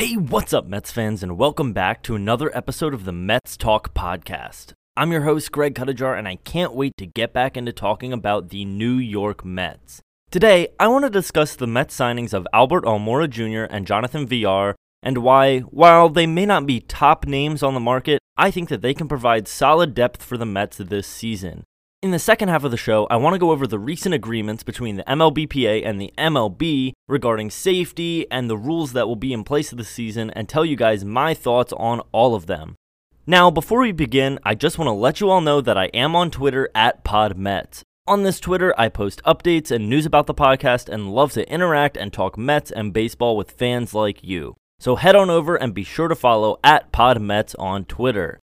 Hey, what's up, Mets fans, and welcome back to another episode of the Mets Talk podcast. I'm your host, Greg Cuttajar, and I can't wait to get back into talking about the New York Mets. Today, I want to discuss the Mets signings of Albert Almora Jr. and Jonathan Villar, and why, while they may not be top names on the market, I think that they can provide solid depth for the Mets this season. In the second half of the show, I want to go over the recent agreements between the MLBPA and the MLB regarding safety and the rules that will be in place this season and tell you guys my thoughts on all of them. Now, before we begin, I just want to let you all know that I am on Twitter at PodMets. On this Twitter, I post updates and news about the podcast and love to interact and talk Mets and baseball with fans like you. So head on over and be sure to follow at PodMets on Twitter.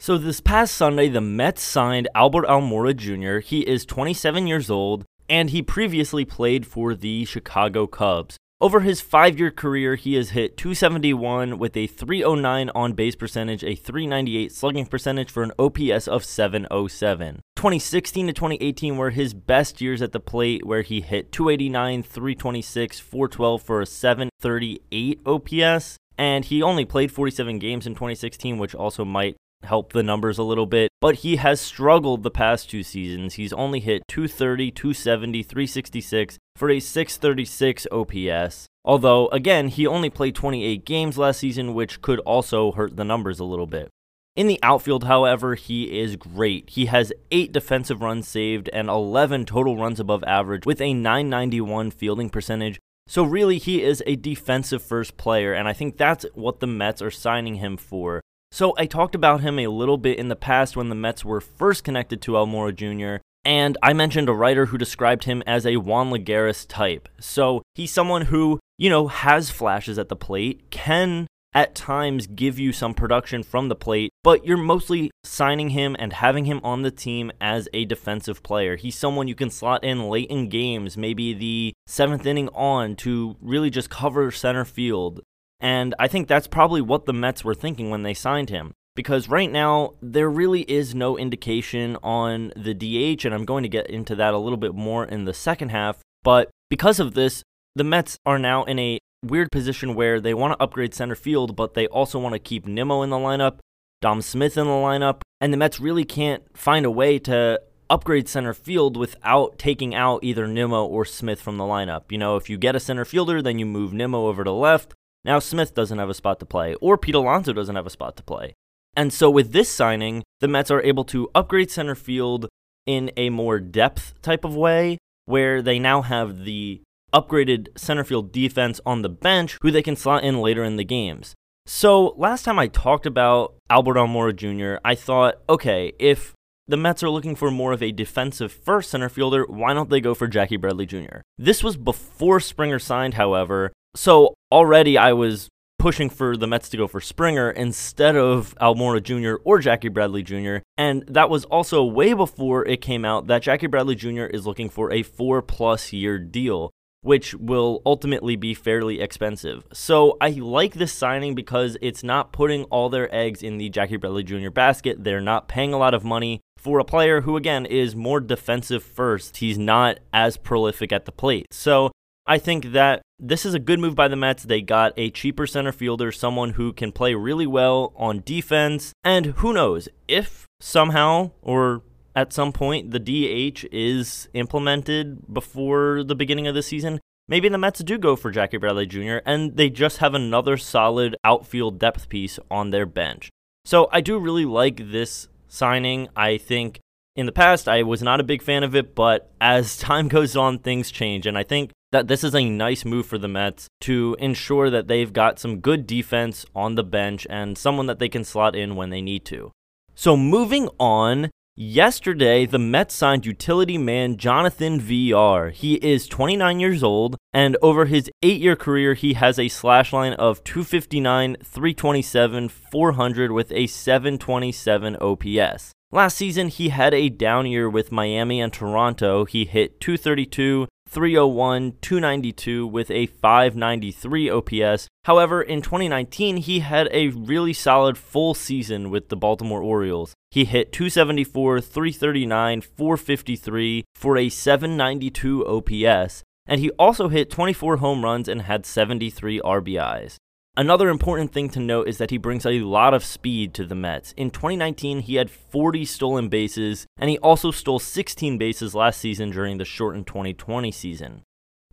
So this past Sunday, the Mets signed Albert Almora Jr. He is 27 years old, and he previously played for the Chicago Cubs. Over his five year career, he has hit 271 with a 309 on base percentage, a 398 slugging percentage for an OPS of 707. 2016 to 2018 were his best years at the plate, where he hit 289, 326, 412 for a 738 OPS. And he only played 47 games in 2016, which also might help the numbers a little bit, but he has struggled the past two seasons. He's only hit 230, 270, 366 for a 636 OPS. Although, again, he only played 28 games last season, which could also hurt the numbers a little bit. In the outfield, however, he is great. He has 8 defensive runs saved and 11 total runs above average with a 991 fielding percentage. So, really, he is a defensive first player, and I think that's what the Mets are signing him for. So I talked about him a little bit in the past when the Mets were first connected to Almora Jr., and I mentioned a writer who described him as a Juan Lagares type. So he's someone who, you know, has flashes at the plate, can at times give you some production from the plate, but you're mostly signing him and having him on the team as a defensive player. He's someone you can slot in late in games, maybe the seventh inning on, to really just cover center field. And I think that's probably what the Mets were thinking when they signed him. Because right now, there really is no indication on the DH, and I'm going to get into that a little bit more in the second half. But because of this, the Mets are now in a weird position where they want to upgrade center field, but they also want to keep Nimmo in the lineup, Dom Smith in the lineup, and the Mets really can't find a way to upgrade center field without taking out either Nimmo or Smith from the lineup. You know, if you get a center fielder, then you move Nimmo over to left. Now Smith doesn't have a spot to play, or Pete Alonso doesn't have a spot to play. And so with this signing, the Mets are able to upgrade center field in a more depth type of way, where they now have the upgraded center field defense on the bench who they can slot in later in the games. So last time I talked about Albert Almora Jr., I thought, okay, if the Mets are looking for more of a defensive first center fielder, why don't they go for Jackie Bradley Jr.? This was before Springer signed, however, so already I was pushing for the Mets to go for Springer instead of Almora Jr. or Jackie Bradley Jr. And that was also way before it came out that Jackie Bradley Jr. is looking for a four plus year deal, which will ultimately be fairly expensive. So I like this signing because it's not putting all their eggs in the Jackie Bradley Jr. basket. They're not paying a lot of money for a player who, again, is more defensive first. He's not as prolific at the plate. So I think that this is a good move by the Mets. They got a cheaper center fielder, someone who can play really well on defense. And who knows, if somehow or at some point the DH is implemented before the beginning of the season, maybe the Mets do go for Jackie Bradley Jr. and they just have another solid outfield depth piece on their bench. So I do really like this signing. I think in the past I was not a big fan of it, but as time goes on, things change. And I think that this is a nice move for the Mets to ensure that they've got some good defense on the bench and someone that they can slot in when they need to. So moving on, yesterday the Mets signed utility man Jonathan Villar. He is 29 years old and over his 8-year career he has a slash line of 259, 327, 400 with a 727 OPS. Last season, he had a down year with Miami and Toronto. He hit 232, 301, 292 with a 593 OPS. However, in 2019, he had a really solid full season with the Baltimore Orioles. He hit 274, 339, 453 for a 792 OPS, and he also hit 24 home runs and had 73 RBIs. Another important thing to note is that he brings a lot of speed to the Mets. In 2019, he had 40 stolen bases, and he also stole 16 bases last season during the shortened 2020 season.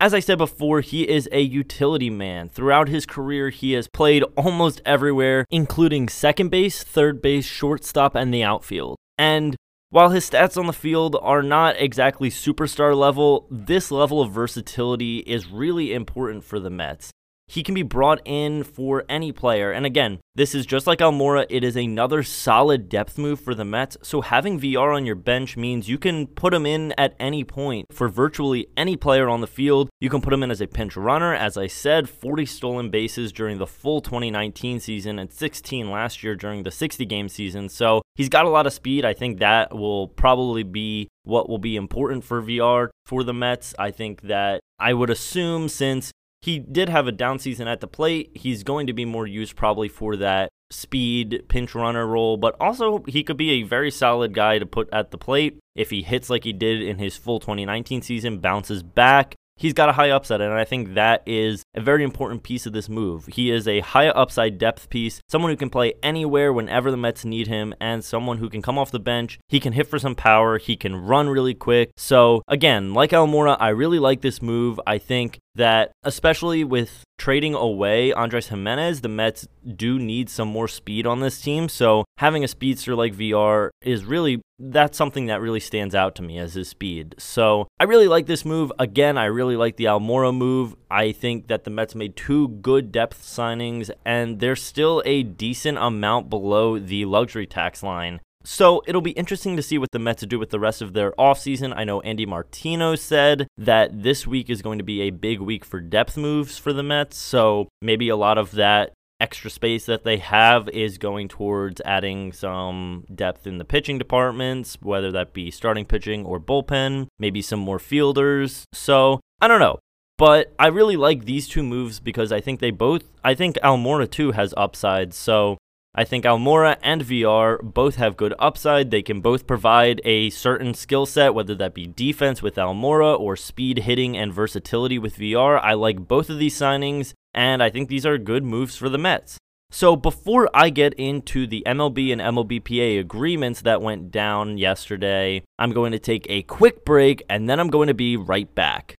As I said before, he is a utility man. Throughout his career, he has played almost everywhere, including second base, third base, shortstop, and the outfield. And while his stats on the field are not exactly superstar level, this level of versatility is really important for the Mets he can be brought in for any player. And again, this is just like Almora, it is another solid depth move for the Mets. So having Villar on your bench means you can put him in at any point for virtually any player on the field. You can put him in as a pinch runner. As I said, 40 stolen bases during the full 2019 season and 16 last year during the 60 game season. So he's got a lot of speed. I think that will probably be what will be important for Villar for the Mets. I think that I would assume since he did have a down season at the plate. He's going to be more used probably for that speed pinch runner role, but also he could be a very solid guy to put at the plate if he hits like he did in his full 2019 season, bounces back, he's got a high upside, and I think that is a very important piece of this move. He is a high upside depth piece, someone who can play anywhere whenever the Mets need him, and someone who can come off the bench. He can hit for some power, he can run really quick. So, again, like Almora, I really like this move. I think that, especially with trading away Andres Gimenez, the Mets do need some more speed on this team. So having a speedster like Villar is really that's something that really stands out to me as his speed. So I really like this move. Again, I really like the Almora move. I think that the Mets made two good depth signings, and they're still a decent amount below the luxury tax line. So it'll be interesting to see what the Mets do with the rest of their offseason. I know Andy Martino said that this week is going to be a big week for depth moves for the Mets. So maybe a lot of that extra space that they have is going towards adding some depth in the pitching departments, whether that be starting pitching or bullpen, maybe some more fielders. So I don't know. But I really like these two moves because I think they both, I think Almora too has upside. So I think Almora and Villar both have good upside. They can both provide a certain skill set, whether that be defense with Almora or speed hitting and versatility with Villar. I like both of these signings, and I think these are good moves for the Mets. So before I get into the MLB and MLBPA agreements that went down yesterday, I'm going to take a quick break and then I'm going to be right back.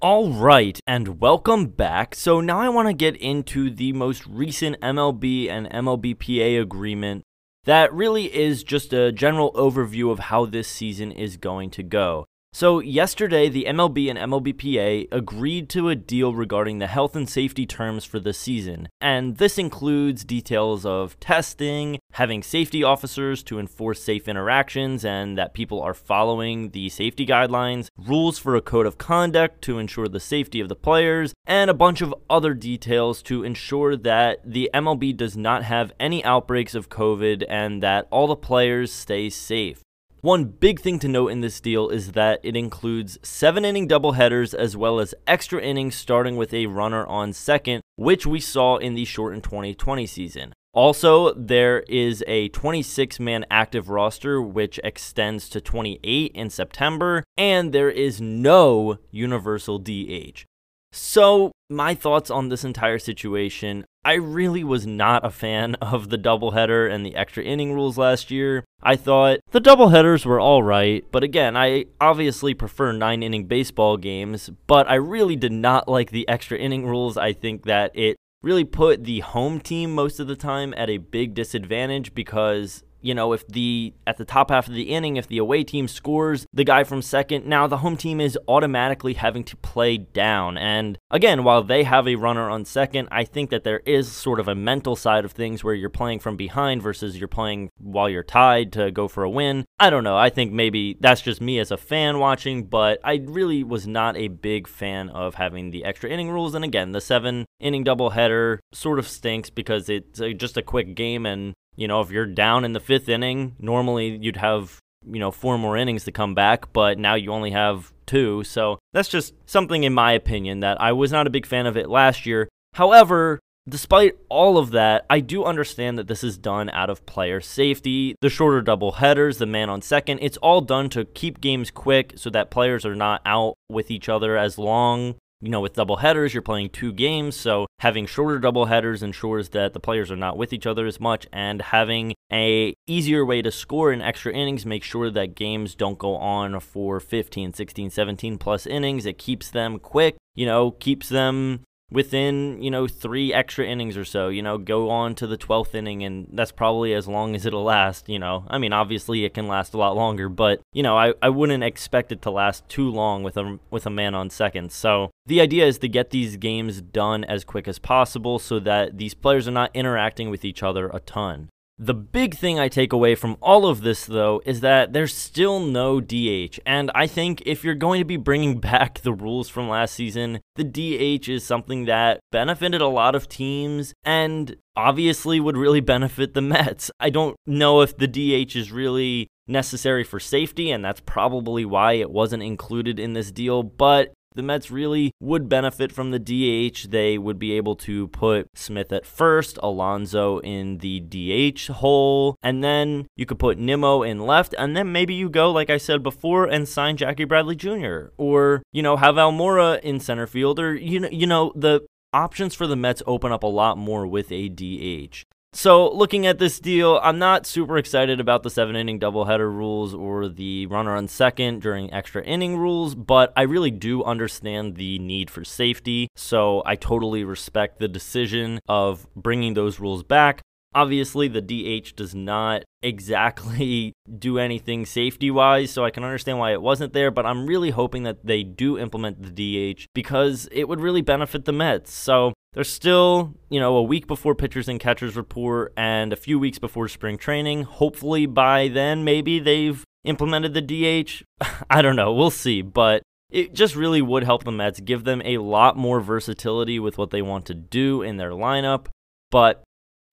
All right, and welcome back. So now I want to get into the most recent MLB and MLBPA agreement that really is just a general overview of how this season is going to go. So, yesterday, the MLB and MLBPA agreed to a deal regarding the health and safety terms for the season, and this includes details of testing, having safety officers to enforce safe interactions and that people are following the safety guidelines, rules for a code of conduct to ensure the safety of the players, and a bunch of other details to ensure that the MLB does not have any outbreaks of COVID and that all the players stay safe. One big thing to note in this deal is that it includes seven inning doubleheaders as well as extra innings starting with a runner on second, which we saw in the shortened 2020 season. Also, there is a 26 man active roster, which extends to 28 in September, and there is no universal DH. So, my thoughts on this entire situation I really was not a fan of the doubleheader and the extra inning rules last year. I thought the doubleheaders were alright, but again, I obviously prefer nine inning baseball games, but I really did not like the extra inning rules. I think that it really put the home team most of the time at a big disadvantage because you know, if the at the top half of the inning, if the away team scores the guy from second, now the home team is automatically having to play down. And again, while they have a runner on second, I think that there is sort of a mental side of things where you're playing from behind versus you're playing while you're tied to go for a win. I don't know. I think maybe that's just me as a fan watching, but I really was not a big fan of having the extra inning rules. And again, the seven inning doubleheader sort of stinks because it's just a quick game and you know, if you're down in the fifth inning, normally you'd have, you know, four more innings to come back, but now you only have two. So that's just something, in my opinion, that I was not a big fan of it last year. However, despite all of that, I do understand that this is done out of player safety. The shorter double headers, the man on second, it's all done to keep games quick so that players are not out with each other as long you know, with double headers, you're playing two games, so having shorter double headers ensures that the players are not with each other as much, and having a easier way to score in extra innings makes sure that games don't go on for 15, 16, 17 plus innings. It keeps them quick, you know, keeps them within, you know, three extra innings or so, you know, go on to the 12th inning, and that's probably as long as it'll last, you know. I mean, obviously it can last a lot longer, but, you know, I, I wouldn't expect it to last too long with a, with a man on second. So the idea is to get these games done as quick as possible so that these players are not interacting with each other a ton. The big thing I take away from all of this, though, is that there's still no DH. And I think if you're going to be bringing back the rules from last season, the DH is something that benefited a lot of teams and obviously would really benefit the Mets. I don't know if the DH is really necessary for safety, and that's probably why it wasn't included in this deal, but the Mets really would benefit from the DH. They would be able to put Smith at first, Alonso in the DH hole, and then you could put Nimmo in left, and then maybe you go, like I said before, and sign Jackie Bradley Jr. Or, you know, have Almora in center field, or, you know, you know, the options for the Mets open up a lot more with a DH. So, looking at this deal, I'm not super excited about the seven inning doubleheader rules or the runner on second during extra inning rules, but I really do understand the need for safety. So, I totally respect the decision of bringing those rules back. Obviously, the DH does not exactly do anything safety wise, so I can understand why it wasn't there, but I'm really hoping that they do implement the DH because it would really benefit the Mets. So there's still, you know, a week before pitchers and catchers report and a few weeks before spring training. Hopefully by then, maybe they've implemented the DH. I don't know. We'll see. But it just really would help the Mets, give them a lot more versatility with what they want to do in their lineup. But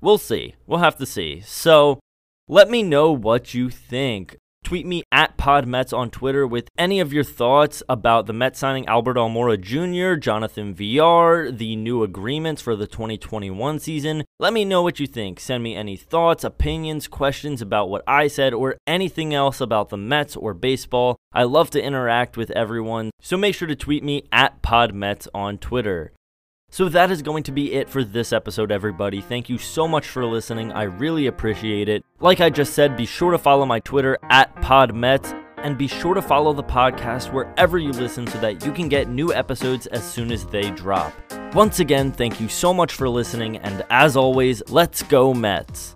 We'll see. We'll have to see. So let me know what you think. Tweet me at PodMets on Twitter with any of your thoughts about the Mets signing Albert Almora Jr., Jonathan Villar, the new agreements for the 2021 season. Let me know what you think. Send me any thoughts, opinions, questions about what I said, or anything else about the Mets or baseball. I love to interact with everyone, so make sure to tweet me at PodMets on Twitter. So that is going to be it for this episode, everybody. Thank you so much for listening. I really appreciate it. Like I just said, be sure to follow my Twitter at PodMets and be sure to follow the podcast wherever you listen so that you can get new episodes as soon as they drop. Once again, thank you so much for listening, and as always, let's go Mets!